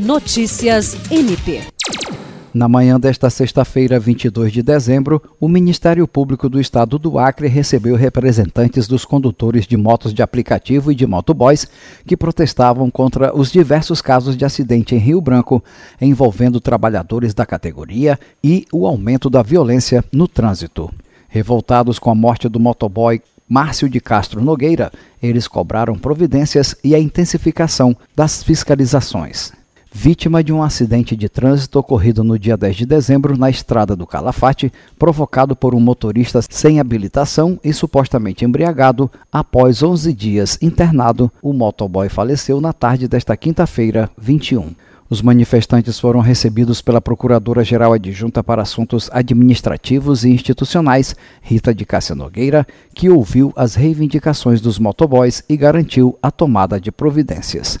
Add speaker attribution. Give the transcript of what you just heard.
Speaker 1: Notícias MP.
Speaker 2: Na manhã desta sexta-feira, 22 de dezembro, o Ministério Público do Estado do Acre recebeu representantes dos condutores de motos de aplicativo e de motoboys que protestavam contra os diversos casos de acidente em Rio Branco envolvendo trabalhadores da categoria e o aumento da violência no trânsito. Revoltados com a morte do motoboy Márcio de Castro Nogueira, eles cobraram providências e a intensificação das fiscalizações vítima de um acidente de trânsito ocorrido no dia 10 de dezembro na estrada do Calafate, provocado por um motorista sem habilitação e supostamente embriagado. Após 11 dias internado, o motoboy faleceu na tarde desta quinta-feira, 21. Os manifestantes foram recebidos pela Procuradora-Geral Adjunta para Assuntos Administrativos e Institucionais, Rita de Cássia Nogueira, que ouviu as reivindicações dos motoboys e garantiu a tomada de providências.